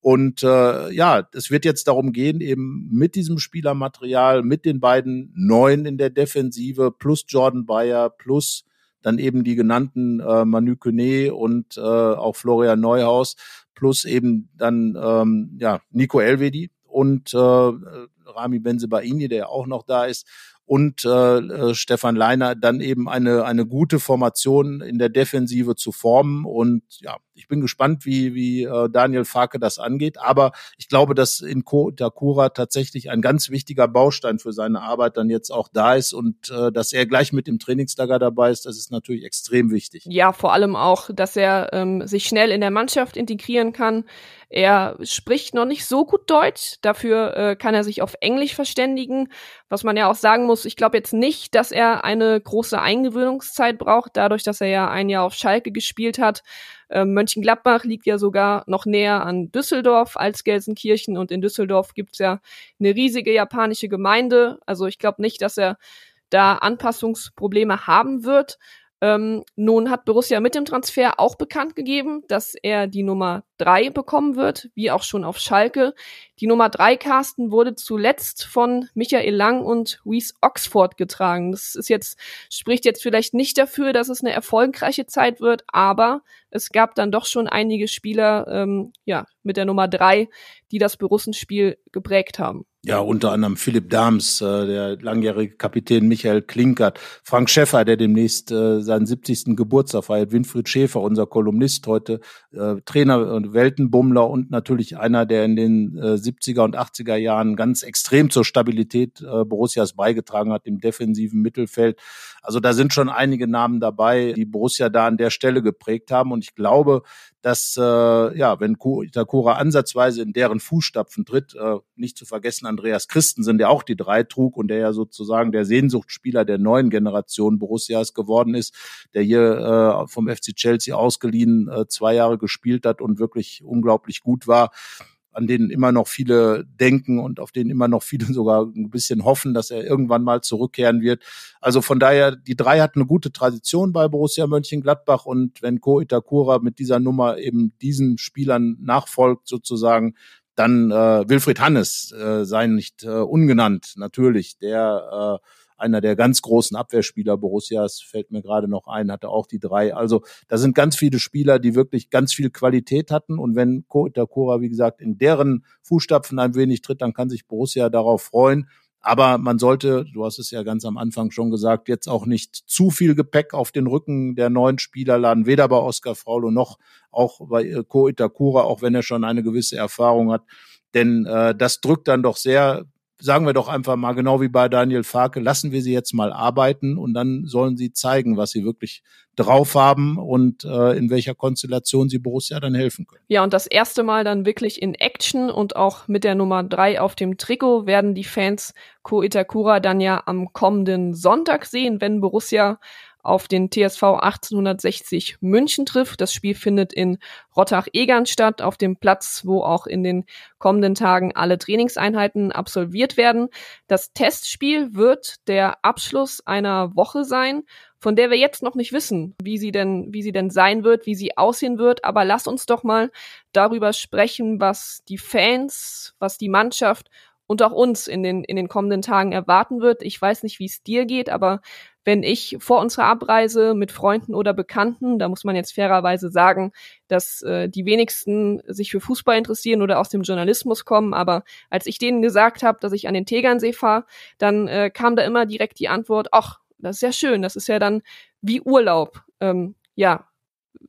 Und äh, ja, es wird jetzt darum gehen, eben mit diesem Spielermaterial, mit den beiden Neuen in der Defensive, plus Jordan Bayer, plus dann eben die genannten äh, Manu Kone und äh, auch Florian Neuhaus, plus eben dann ähm, ja Nico Elvedi und äh, Rami Benzebaini, der auch noch da ist, und äh, äh, Stefan Leiner dann eben eine, eine gute Formation in der Defensive zu formen. Und ja, ich bin gespannt, wie, wie äh, Daniel Farke das angeht. Aber ich glaube, dass in Ko Takura tatsächlich ein ganz wichtiger Baustein für seine Arbeit dann jetzt auch da ist und äh, dass er gleich mit dem Trainingslager dabei ist, das ist natürlich extrem wichtig. Ja, vor allem auch, dass er ähm, sich schnell in der Mannschaft integrieren kann. Er spricht noch nicht so gut Deutsch, dafür äh, kann er sich auf Englisch verständigen, was man ja auch sagen muss, ich glaube jetzt nicht, dass er eine große Eingewöhnungszeit braucht, dadurch, dass er ja ein Jahr auf Schalke gespielt hat. Äh, Mönchengladbach liegt ja sogar noch näher an Düsseldorf als Gelsenkirchen und in Düsseldorf gibt's ja eine riesige japanische Gemeinde. Also ich glaube nicht, dass er da Anpassungsprobleme haben wird. Ähm, nun hat Borussia mit dem Transfer auch bekannt gegeben, dass er die Nummer drei bekommen wird, wie auch schon auf Schalke. Die Nummer drei Carsten wurde zuletzt von Michael Lang und Reese Oxford getragen. Das ist jetzt, spricht jetzt vielleicht nicht dafür, dass es eine erfolgreiche Zeit wird, aber es gab dann doch schon einige Spieler, ähm, ja, mit der Nummer drei, die das Borussenspiel geprägt haben. Ja, unter anderem Philipp Dahms, äh, der langjährige Kapitän Michael Klinkert, Frank Schäffer, der demnächst äh, seinen 70. Geburtstag feiert, Winfried Schäfer, unser Kolumnist heute, äh, Trainer und Weltenbummler und natürlich einer, der in den äh, 70er und 80er Jahren ganz extrem zur Stabilität äh, Borussias beigetragen hat im defensiven Mittelfeld. Also da sind schon einige Namen dabei, die Borussia da an der Stelle geprägt haben und ich glaube, dass äh, ja, wenn Itakura ansatzweise in deren Fußstapfen tritt, äh, nicht zu vergessen Andreas Christensen, der auch die drei trug und der ja sozusagen der Sehnsuchtsspieler der neuen Generation Borussias geworden ist, der hier äh, vom FC Chelsea ausgeliehen äh, zwei Jahre gespielt hat und wirklich unglaublich gut war an denen immer noch viele denken und auf denen immer noch viele sogar ein bisschen hoffen, dass er irgendwann mal zurückkehren wird. Also von daher, die drei hatten eine gute Tradition bei Borussia Mönchengladbach und wenn Ko Itakura mit dieser Nummer eben diesen Spielern nachfolgt sozusagen, dann äh, Wilfried Hannes äh, sei nicht äh, ungenannt, natürlich, der äh, einer der ganz großen Abwehrspieler Borussias, fällt mir gerade noch ein, hatte auch die drei. Also da sind ganz viele Spieler, die wirklich ganz viel Qualität hatten. Und wenn Ko Itakura, wie gesagt, in deren Fußstapfen ein wenig tritt, dann kann sich Borussia darauf freuen. Aber man sollte, du hast es ja ganz am Anfang schon gesagt, jetzt auch nicht zu viel Gepäck auf den Rücken der neuen Spieler laden, weder bei Oskar Fraulo noch auch bei Ko Itakura, auch wenn er schon eine gewisse Erfahrung hat. Denn äh, das drückt dann doch sehr sagen wir doch einfach mal, genau wie bei Daniel Farke, lassen wir sie jetzt mal arbeiten und dann sollen sie zeigen, was sie wirklich drauf haben und äh, in welcher Konstellation sie Borussia dann helfen können. Ja, und das erste Mal dann wirklich in Action und auch mit der Nummer drei auf dem Trikot werden die Fans Ko Itakura dann ja am kommenden Sonntag sehen, wenn Borussia auf den TSV 1860 München trifft. Das Spiel findet in Rottach-Egern statt, auf dem Platz, wo auch in den kommenden Tagen alle Trainingseinheiten absolviert werden. Das Testspiel wird der Abschluss einer Woche sein, von der wir jetzt noch nicht wissen, wie sie denn, wie sie denn sein wird, wie sie aussehen wird. Aber lass uns doch mal darüber sprechen, was die Fans, was die Mannschaft und auch uns in den, in den kommenden Tagen erwarten wird. Ich weiß nicht, wie es dir geht, aber wenn ich vor unserer Abreise mit Freunden oder Bekannten, da muss man jetzt fairerweise sagen, dass äh, die wenigsten sich für Fußball interessieren oder aus dem Journalismus kommen, aber als ich denen gesagt habe, dass ich an den Tegernsee fahre, dann äh, kam da immer direkt die Antwort, ach, das ist ja schön, das ist ja dann wie Urlaub. Ähm, ja,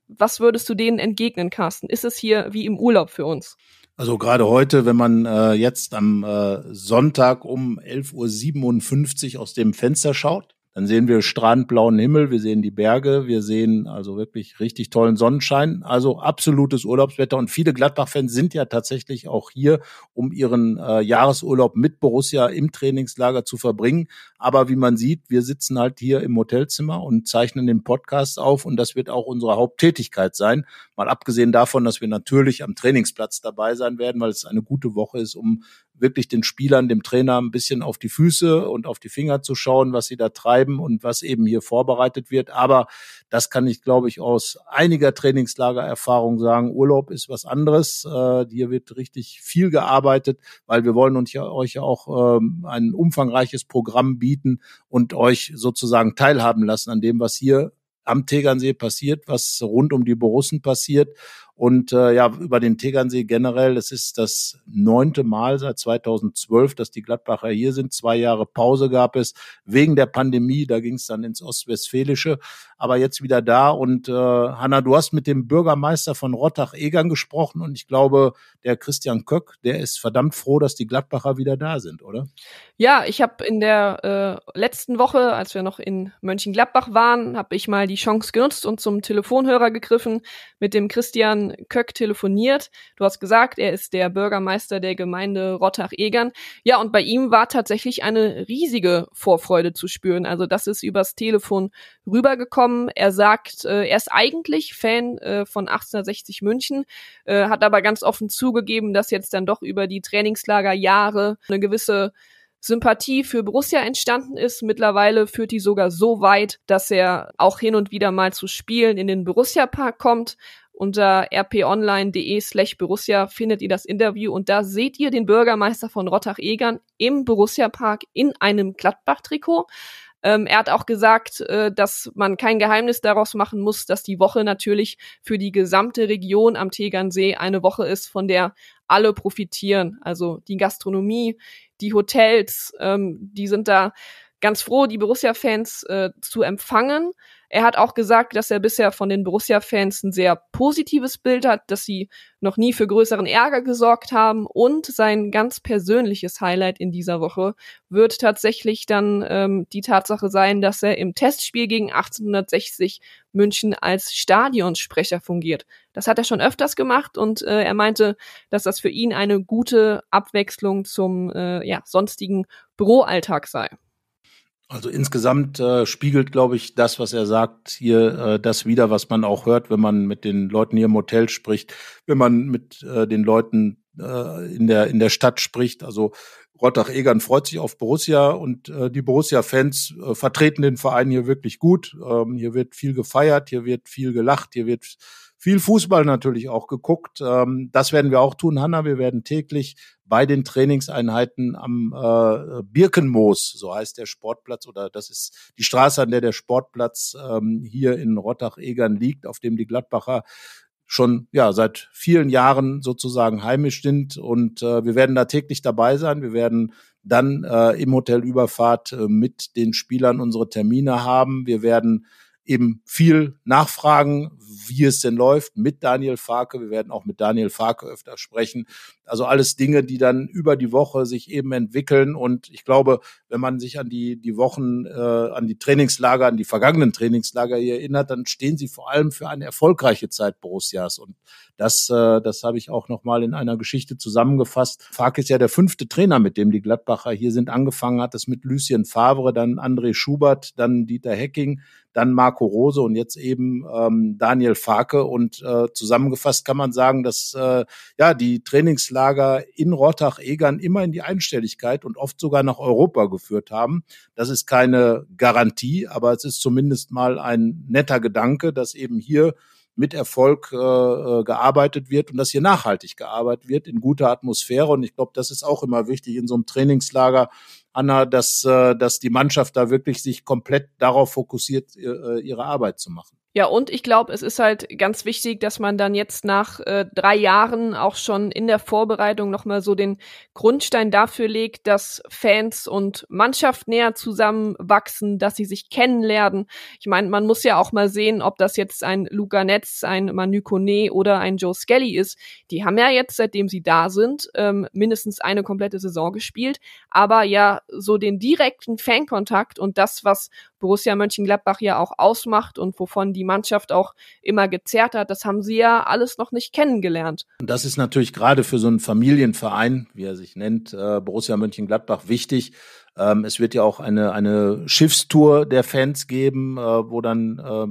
was würdest du denen entgegnen, Carsten? Ist es hier wie im Urlaub für uns? Also gerade heute, wenn man äh, jetzt am äh, Sonntag um 11.57 Uhr aus dem Fenster schaut, dann sehen wir strahlend blauen Himmel, wir sehen die Berge, wir sehen also wirklich richtig tollen Sonnenschein. Also absolutes Urlaubswetter. Und viele Gladbach-Fans sind ja tatsächlich auch hier, um ihren äh, Jahresurlaub mit Borussia im Trainingslager zu verbringen. Aber wie man sieht, wir sitzen halt hier im Hotelzimmer und zeichnen den Podcast auf. Und das wird auch unsere Haupttätigkeit sein. Mal abgesehen davon, dass wir natürlich am Trainingsplatz dabei sein werden, weil es eine gute Woche ist, um wirklich den Spielern, dem Trainer ein bisschen auf die Füße und auf die Finger zu schauen, was sie da treiben und was eben hier vorbereitet wird. Aber das kann ich, glaube ich, aus einiger Trainingslagererfahrung sagen. Urlaub ist was anderes. Äh, hier wird richtig viel gearbeitet, weil wir wollen uns ja, euch ja auch ähm, ein umfangreiches Programm bieten und euch sozusagen teilhaben lassen an dem, was hier am Tegernsee passiert, was rund um die Borussen passiert. Und äh, ja, über den Tegernsee generell, es ist das neunte Mal seit 2012, dass die Gladbacher hier sind. Zwei Jahre Pause gab es wegen der Pandemie, da ging es dann ins Ostwestfälische, aber jetzt wieder da. Und äh, Hanna, du hast mit dem Bürgermeister von Rottach-Egern gesprochen und ich glaube, der Christian Köck, der ist verdammt froh, dass die Gladbacher wieder da sind, oder? Ja, ich habe in der äh, letzten Woche, als wir noch in Mönchengladbach waren, habe ich mal die Chance genutzt und zum Telefonhörer gegriffen, mit dem Christian Köck telefoniert. Du hast gesagt, er ist der Bürgermeister der Gemeinde Rottach-Egern. Ja, und bei ihm war tatsächlich eine riesige Vorfreude zu spüren. Also das ist übers Telefon rübergekommen. Er sagt, äh, er ist eigentlich Fan äh, von 1860 München, äh, hat aber ganz offen zugegeben, dass jetzt dann doch über die Trainingslagerjahre eine gewisse Sympathie für Borussia entstanden ist. Mittlerweile führt die sogar so weit, dass er auch hin und wieder mal zu Spielen in den Borussia Park kommt. Unter rponline.de slash Borussia findet ihr das Interview und da seht ihr den Bürgermeister von Rottach-Egern im Borussia Park in einem Gladbach-Trikot. Ähm, er hat auch gesagt, äh, dass man kein Geheimnis daraus machen muss, dass die Woche natürlich für die gesamte Region am Tegernsee eine Woche ist, von der alle profitieren. Also die Gastronomie, die Hotels, ähm, die sind da ganz froh, die Borussia-Fans äh, zu empfangen. Er hat auch gesagt, dass er bisher von den Borussia-Fans ein sehr positives Bild hat, dass sie noch nie für größeren Ärger gesorgt haben. Und sein ganz persönliches Highlight in dieser Woche wird tatsächlich dann ähm, die Tatsache sein, dass er im Testspiel gegen 1860 München als Stadionsprecher fungiert. Das hat er schon öfters gemacht und äh, er meinte, dass das für ihn eine gute Abwechslung zum äh, ja, sonstigen Büroalltag sei. Also insgesamt äh, spiegelt, glaube ich, das, was er sagt, hier äh, das wieder, was man auch hört, wenn man mit den Leuten hier im Hotel spricht, wenn man mit äh, den Leuten äh, in der in der Stadt spricht. Also Rottach-Egern freut sich auf Borussia und äh, die Borussia-Fans äh, vertreten den Verein hier wirklich gut. Ähm, hier wird viel gefeiert, hier wird viel gelacht, hier wird viel Fußball natürlich auch geguckt. Ähm, das werden wir auch tun, Hanna. Wir werden täglich bei den Trainingseinheiten am äh, Birkenmoos, so heißt der Sportplatz, oder das ist die Straße, an der der Sportplatz ähm, hier in Rottach-Egern liegt, auf dem die Gladbacher schon ja seit vielen Jahren sozusagen heimisch sind und äh, wir werden da täglich dabei sein. Wir werden dann äh, im Hotel Überfahrt äh, mit den Spielern unsere Termine haben. Wir werden eben viel nachfragen, wie es denn läuft mit Daniel Farke. Wir werden auch mit Daniel Farke öfter sprechen. Also alles Dinge, die dann über die Woche sich eben entwickeln. Und ich glaube, wenn man sich an die, die Wochen, äh, an die Trainingslager, an die vergangenen Trainingslager hier erinnert, dann stehen sie vor allem für eine erfolgreiche Zeit Borussias. Und das, äh, das habe ich auch nochmal in einer Geschichte zusammengefasst. Farke ist ja der fünfte Trainer, mit dem die Gladbacher hier sind. Angefangen hat es mit Lucien Favre, dann André Schubert, dann Dieter Hecking, dann Marco Rose und jetzt eben ähm, Daniel Farke. Und äh, zusammengefasst kann man sagen, dass äh, ja die Trainingslager in Rottach-Egern immer in die Einstelligkeit und oft sogar nach Europa geführt haben. Das ist keine Garantie, aber es ist zumindest mal ein netter Gedanke, dass eben hier mit Erfolg äh, äh gearbeitet wird und dass hier nachhaltig gearbeitet wird in guter Atmosphäre. Und ich glaube, das ist auch immer wichtig in so einem Trainingslager, Anna, dass, äh, dass die Mannschaft da wirklich sich komplett darauf fokussiert, äh, ihre Arbeit zu machen. Ja, und ich glaube, es ist halt ganz wichtig, dass man dann jetzt nach äh, drei Jahren auch schon in der Vorbereitung nochmal so den Grundstein dafür legt, dass Fans und Mannschaft näher zusammenwachsen, dass sie sich kennenlernen. Ich meine, man muss ja auch mal sehen, ob das jetzt ein Luca Netz, ein Manu Kone oder ein Joe Skelly ist. Die haben ja jetzt, seitdem sie da sind, ähm, mindestens eine komplette Saison gespielt. Aber ja, so den direkten Fankontakt und das, was Borussia Mönchengladbach ja auch ausmacht und wovon die Mannschaft auch immer gezerrt hat, das haben sie ja alles noch nicht kennengelernt. Das ist natürlich gerade für so einen Familienverein, wie er sich nennt, äh, Borussia Mönchengladbach wichtig. Ähm, es wird ja auch eine, eine Schiffstour der Fans geben, äh, wo dann äh,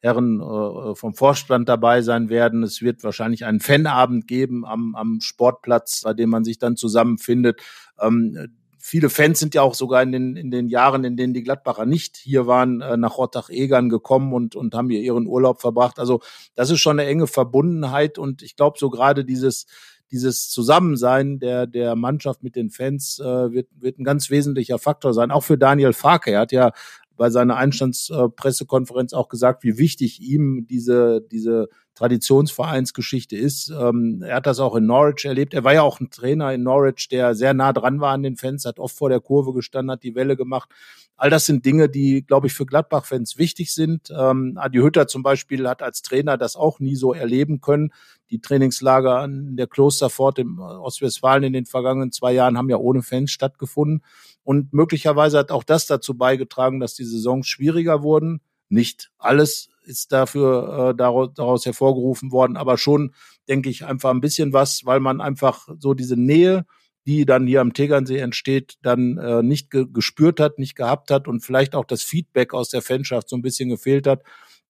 Herren äh, vom Vorstand dabei sein werden. Es wird wahrscheinlich einen Fanabend geben am, am Sportplatz, bei dem man sich dann zusammenfindet. Ähm, viele Fans sind ja auch sogar in den, in den Jahren, in denen die Gladbacher nicht hier waren, äh, nach Rottach-Egern gekommen und, und haben hier ihren Urlaub verbracht. Also das ist schon eine enge Verbundenheit und ich glaube so gerade dieses, dieses Zusammensein der, der Mannschaft mit den Fans äh, wird, wird ein ganz wesentlicher Faktor sein. Auch für Daniel Farke. Er hat ja bei seiner Einstandspressekonferenz auch gesagt, wie wichtig ihm diese, diese Traditionsvereinsgeschichte ist. Ähm, er hat das auch in Norwich erlebt. Er war ja auch ein Trainer in Norwich, der sehr nah dran war an den Fans, hat oft vor der Kurve gestanden, hat die Welle gemacht. All das sind Dinge, die, glaube ich, für Gladbach-Fans wichtig sind. Ähm, Adi Hütter zum Beispiel hat als Trainer das auch nie so erleben können. Die Trainingslager an der Klosterfort im Ostwestfalen in den vergangenen zwei Jahren haben ja ohne Fans stattgefunden. Und möglicherweise hat auch das dazu beigetragen, dass die Saisons schwieriger wurden. Nicht alles ist dafür äh, daraus, daraus hervorgerufen worden, aber schon, denke ich, einfach ein bisschen was, weil man einfach so diese Nähe die dann hier am Tegernsee entsteht, dann äh, nicht ge gespürt hat, nicht gehabt hat und vielleicht auch das Feedback aus der Fanschaft so ein bisschen gefehlt hat.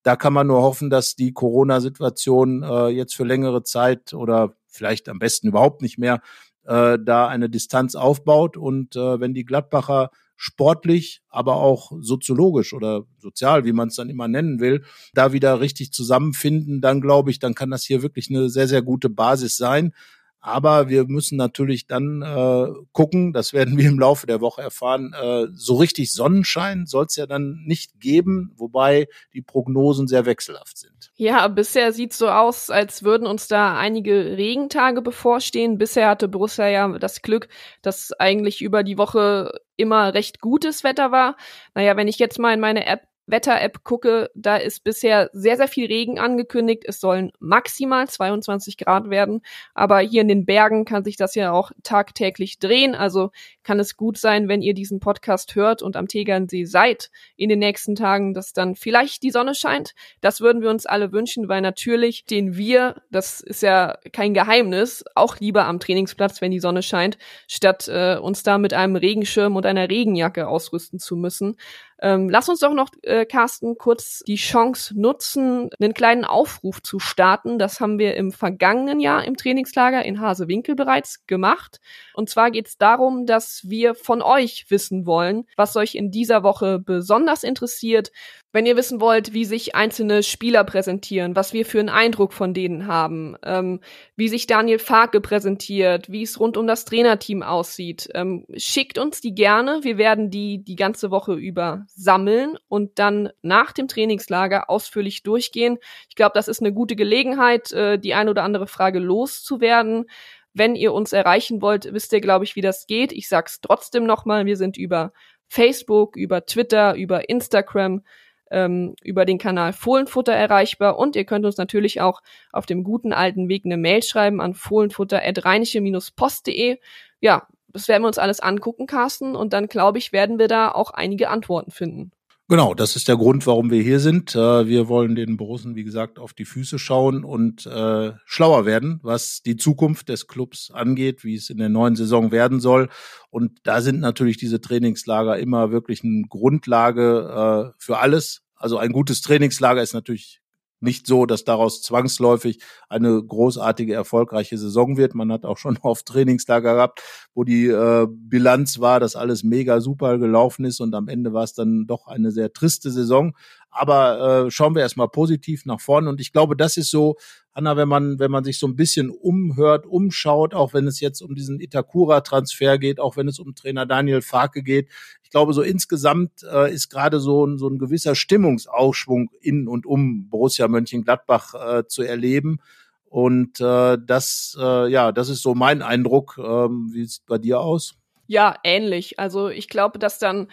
Da kann man nur hoffen, dass die Corona-Situation äh, jetzt für längere Zeit oder vielleicht am besten überhaupt nicht mehr äh, da eine Distanz aufbaut. Und äh, wenn die Gladbacher sportlich, aber auch soziologisch oder sozial, wie man es dann immer nennen will, da wieder richtig zusammenfinden, dann glaube ich, dann kann das hier wirklich eine sehr, sehr gute Basis sein. Aber wir müssen natürlich dann äh, gucken, das werden wir im Laufe der Woche erfahren, äh, so richtig Sonnenschein soll es ja dann nicht geben, wobei die Prognosen sehr wechselhaft sind. Ja, bisher sieht so aus, als würden uns da einige Regentage bevorstehen. Bisher hatte Borussia ja das Glück, dass eigentlich über die Woche immer recht gutes Wetter war. Naja, wenn ich jetzt mal in meine App Wetter-App gucke, da ist bisher sehr, sehr viel Regen angekündigt. Es sollen maximal 22 Grad werden. Aber hier in den Bergen kann sich das ja auch tagtäglich drehen. Also kann es gut sein, wenn ihr diesen Podcast hört und am Tegernsee seid in den nächsten Tagen, dass dann vielleicht die Sonne scheint. Das würden wir uns alle wünschen, weil natürlich den wir, das ist ja kein Geheimnis, auch lieber am Trainingsplatz, wenn die Sonne scheint, statt äh, uns da mit einem Regenschirm und einer Regenjacke ausrüsten zu müssen. Ähm, lass uns doch noch, äh, Carsten, kurz die Chance nutzen, einen kleinen Aufruf zu starten. Das haben wir im vergangenen Jahr im Trainingslager in Hasewinkel bereits gemacht. Und zwar geht es darum, dass wir von euch wissen wollen, was euch in dieser Woche besonders interessiert, wenn ihr wissen wollt, wie sich einzelne Spieler präsentieren, was wir für einen Eindruck von denen haben, ähm, wie sich Daniel Farke präsentiert, wie es rund um das Trainerteam aussieht, ähm, schickt uns die gerne. Wir werden die die ganze Woche über sammeln und dann nach dem Trainingslager ausführlich durchgehen. Ich glaube, das ist eine gute Gelegenheit, äh, die ein oder andere Frage loszuwerden. Wenn ihr uns erreichen wollt, wisst ihr, glaube ich, wie das geht. Ich sag's trotzdem nochmal. Wir sind über Facebook, über Twitter, über Instagram ähm, über den Kanal Fohlenfutter erreichbar und ihr könnt uns natürlich auch auf dem guten alten Weg eine Mail schreiben an fohlenfutter.rheinische-post.de. Ja, das werden wir uns alles angucken, Carsten, und dann glaube ich, werden wir da auch einige Antworten finden. Genau, das ist der Grund, warum wir hier sind. Äh, wir wollen den Borussen, wie gesagt, auf die Füße schauen und äh, schlauer werden, was die Zukunft des Clubs angeht, wie es in der neuen Saison werden soll. Und da sind natürlich diese Trainingslager immer wirklich eine Grundlage äh, für alles. Also ein gutes Trainingslager ist natürlich nicht so, dass daraus zwangsläufig eine großartige, erfolgreiche Saison wird. Man hat auch schon oft Trainingslager gehabt, wo die äh, Bilanz war, dass alles mega super gelaufen ist und am Ende war es dann doch eine sehr triste Saison. Aber äh, schauen wir erstmal positiv nach vorne und ich glaube, das ist so Anna, wenn man, wenn man sich so ein bisschen umhört, umschaut, auch wenn es jetzt um diesen Itakura-Transfer geht, auch wenn es um Trainer Daniel Farke geht. Ich glaube, so insgesamt äh, ist gerade so ein, so ein gewisser Stimmungsaufschwung in und um Borussia Mönchengladbach äh, zu erleben. Und äh, das, äh, ja, das ist so mein Eindruck. Ähm, wie sieht bei dir aus? Ja, ähnlich. Also ich glaube, dass dann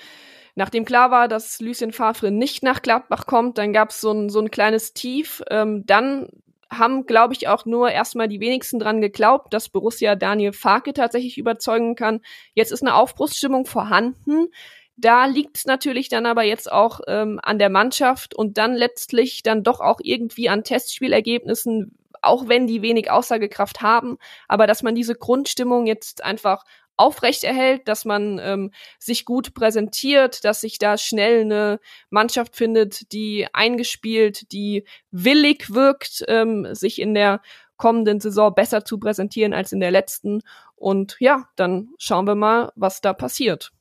Nachdem klar war, dass Lucien Favre nicht nach Gladbach kommt, dann gab es so ein, so ein kleines Tief. Ähm, dann haben, glaube ich, auch nur erstmal die wenigsten dran geglaubt, dass Borussia Daniel Farke tatsächlich überzeugen kann. Jetzt ist eine Aufbruchsstimmung vorhanden. Da liegt es natürlich dann aber jetzt auch ähm, an der Mannschaft und dann letztlich dann doch auch irgendwie an Testspielergebnissen, auch wenn die wenig Aussagekraft haben, aber dass man diese Grundstimmung jetzt einfach aufrechterhält, dass man ähm, sich gut präsentiert, dass sich da schnell eine Mannschaft findet, die eingespielt, die willig wirkt, ähm, sich in der kommenden Saison besser zu präsentieren als in der letzten. Und ja, dann schauen wir mal, was da passiert.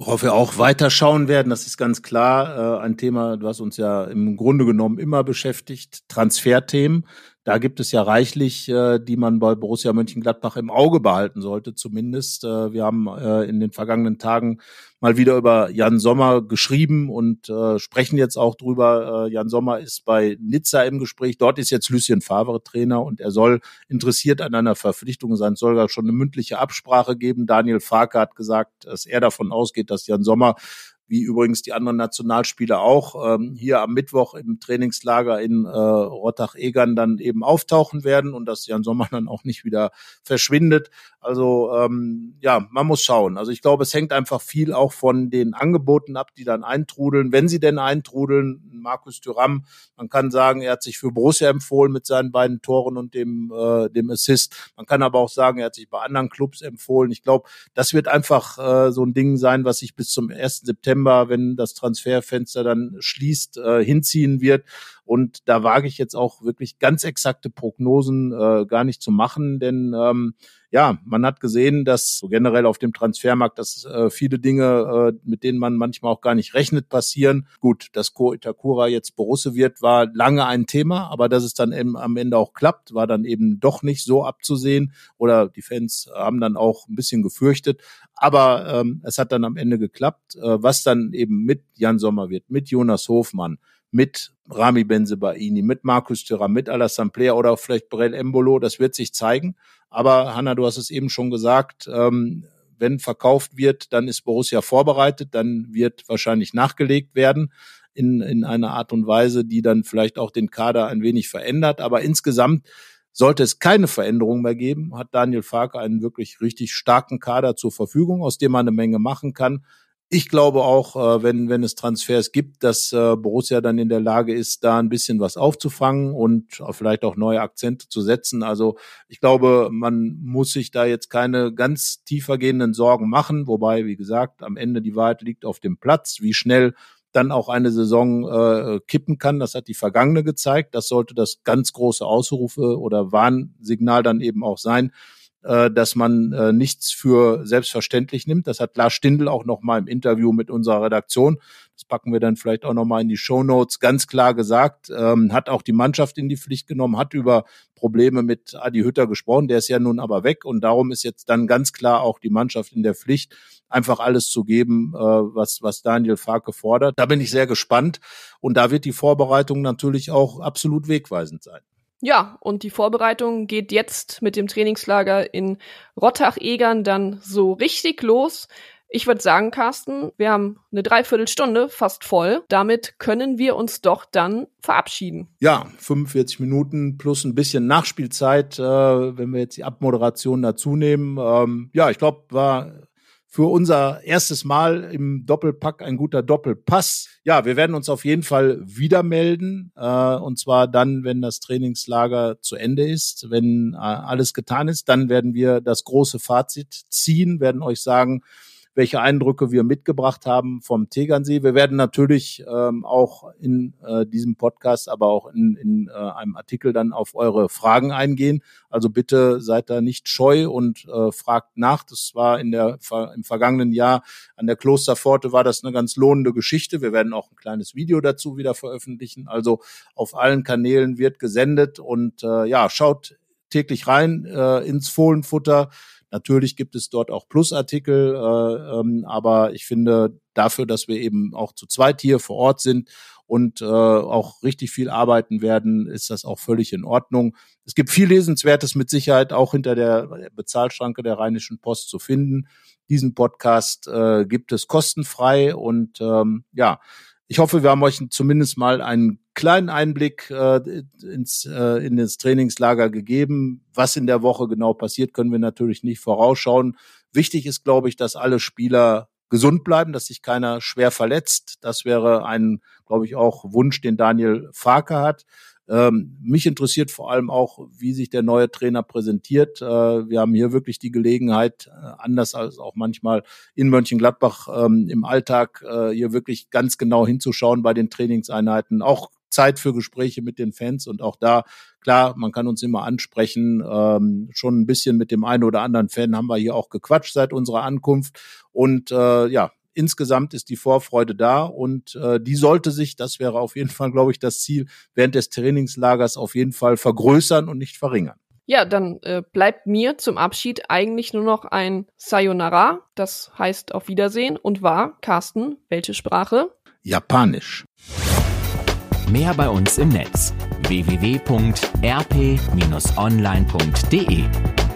Worauf wir auch weiter schauen werden, das ist ganz klar äh, ein Thema, was uns ja im Grunde genommen immer beschäftigt, Transferthemen. Da gibt es ja reichlich, äh, die man bei Borussia Mönchengladbach im Auge behalten sollte, zumindest. Äh, wir haben äh, in den vergangenen Tagen mal wieder über Jan Sommer geschrieben und äh, sprechen jetzt auch drüber. Äh, Jan Sommer ist bei Nizza im Gespräch. Dort ist jetzt Lucien Favre Trainer und er soll interessiert an einer Verpflichtung sein. Es soll da schon eine mündliche Absprache geben. Daniel Farke hat gesagt, dass er davon ausgeht, dass Jan Sommer wie übrigens die anderen Nationalspieler auch, ähm, hier am Mittwoch im Trainingslager in äh, Rottach-Egern dann eben auftauchen werden und dass Jan Sommer dann auch nicht wieder verschwindet. Also ähm, ja, man muss schauen. Also ich glaube, es hängt einfach viel auch von den Angeboten ab, die dann eintrudeln. Wenn sie denn eintrudeln, Markus Thuram, man kann sagen, er hat sich für Borussia empfohlen mit seinen beiden Toren und dem, äh, dem Assist. Man kann aber auch sagen, er hat sich bei anderen Clubs empfohlen. Ich glaube, das wird einfach äh, so ein Ding sein, was sich bis zum 1. September, wenn das Transferfenster dann schließt, äh, hinziehen wird. Und da wage ich jetzt auch wirklich ganz exakte Prognosen äh, gar nicht zu machen, denn ähm, ja, man hat gesehen, dass so generell auf dem Transfermarkt, dass äh, viele Dinge, äh, mit denen man manchmal auch gar nicht rechnet, passieren. Gut, dass Ko Itakura jetzt Borusse wird, war lange ein Thema, aber dass es dann eben am Ende auch klappt, war dann eben doch nicht so abzusehen oder die Fans haben dann auch ein bisschen gefürchtet. Aber ähm, es hat dann am Ende geklappt, äh, was dann eben mit Jan Sommer wird, mit Jonas Hofmann, mit Rami Benzebaini, mit Markus Thüram, mit Alassane Player oder vielleicht Brel Embolo, das wird sich zeigen. Aber Hanna, du hast es eben schon gesagt, ähm, wenn verkauft wird, dann ist Borussia vorbereitet, dann wird wahrscheinlich nachgelegt werden in, in einer Art und Weise, die dann vielleicht auch den Kader ein wenig verändert. Aber insgesamt sollte es keine Veränderung mehr geben, hat Daniel Farke einen wirklich richtig starken Kader zur Verfügung, aus dem man eine Menge machen kann. Ich glaube auch, äh, wenn, wenn es Transfers gibt, dass äh, Borussia dann in der Lage ist, da ein bisschen was aufzufangen und vielleicht auch neue Akzente zu setzen. Also ich glaube, man muss sich da jetzt keine ganz tiefergehenden Sorgen machen. Wobei, wie gesagt, am Ende die Wahrheit liegt auf dem Platz. Wie schnell dann auch eine Saison äh, kippen kann. Das hat die vergangene gezeigt. Das sollte das ganz große Ausrufe oder Warnsignal dann eben auch sein, äh, dass man äh, nichts für selbstverständlich nimmt. Das hat Lars Stindl auch noch mal im Interview mit unserer Redaktion, das packen wir dann vielleicht auch noch mal in die Show Notes, ganz klar gesagt, ähm, hat auch die Mannschaft in die Pflicht genommen, hat über Probleme mit Adi Hütter gesprochen, der ist ja nun aber weg und darum ist jetzt dann ganz klar auch die Mannschaft in der Pflicht, einfach alles zu geben, äh, was, was Daniel Farke fordert. Da bin ich sehr gespannt und da wird die Vorbereitung natürlich auch absolut wegweisend sein. Ja, und die Vorbereitung geht jetzt mit dem Trainingslager in Rottach-Egern dann so richtig los. Ich würde sagen, Carsten, wir haben eine Dreiviertelstunde fast voll. Damit können wir uns doch dann verabschieden. Ja, 45 Minuten plus ein bisschen Nachspielzeit, äh, wenn wir jetzt die Abmoderation dazu nehmen. Ähm, ja, ich glaube, war für unser erstes Mal im Doppelpack ein guter Doppelpass. Ja, wir werden uns auf jeden Fall wieder melden. Äh, und zwar dann, wenn das Trainingslager zu Ende ist, wenn äh, alles getan ist, dann werden wir das große Fazit ziehen, werden euch sagen, welche Eindrücke wir mitgebracht haben vom Tegernsee. Wir werden natürlich ähm, auch in äh, diesem Podcast, aber auch in, in äh, einem Artikel dann auf eure Fragen eingehen. Also bitte seid da nicht scheu und äh, fragt nach. Das war in der im vergangenen Jahr an der Klosterpforte war das eine ganz lohnende Geschichte. Wir werden auch ein kleines Video dazu wieder veröffentlichen. Also auf allen Kanälen wird gesendet und äh, ja, schaut täglich rein äh, ins Fohlenfutter. Natürlich gibt es dort auch Plusartikel, äh, ähm, aber ich finde dafür, dass wir eben auch zu zweit hier vor Ort sind und äh, auch richtig viel arbeiten werden, ist das auch völlig in Ordnung. Es gibt viel Lesenswertes mit Sicherheit auch hinter der Bezahlschranke der Rheinischen Post zu finden. Diesen Podcast äh, gibt es kostenfrei und ähm, ja, ich hoffe, wir haben euch zumindest mal einen kleinen Einblick äh, ins, äh, in das Trainingslager gegeben. Was in der Woche genau passiert, können wir natürlich nicht vorausschauen. Wichtig ist, glaube ich, dass alle Spieler gesund bleiben, dass sich keiner schwer verletzt. Das wäre ein, glaube ich, auch Wunsch, den Daniel Farke hat. Ähm, mich interessiert vor allem auch, wie sich der neue Trainer präsentiert. Äh, wir haben hier wirklich die Gelegenheit, äh, anders als auch manchmal in Mönchengladbach ähm, im Alltag, äh, hier wirklich ganz genau hinzuschauen bei den Trainingseinheiten, auch Zeit für Gespräche mit den Fans und auch da, klar, man kann uns immer ansprechen. Ähm, schon ein bisschen mit dem einen oder anderen Fan haben wir hier auch gequatscht seit unserer Ankunft. Und äh, ja, insgesamt ist die Vorfreude da und äh, die sollte sich, das wäre auf jeden Fall, glaube ich, das Ziel, während des Trainingslagers auf jeden Fall vergrößern und nicht verringern. Ja, dann äh, bleibt mir zum Abschied eigentlich nur noch ein Sayonara, das heißt auf Wiedersehen und war, Carsten, welche Sprache? Japanisch. Mehr bei uns im Netz www.rp-online.de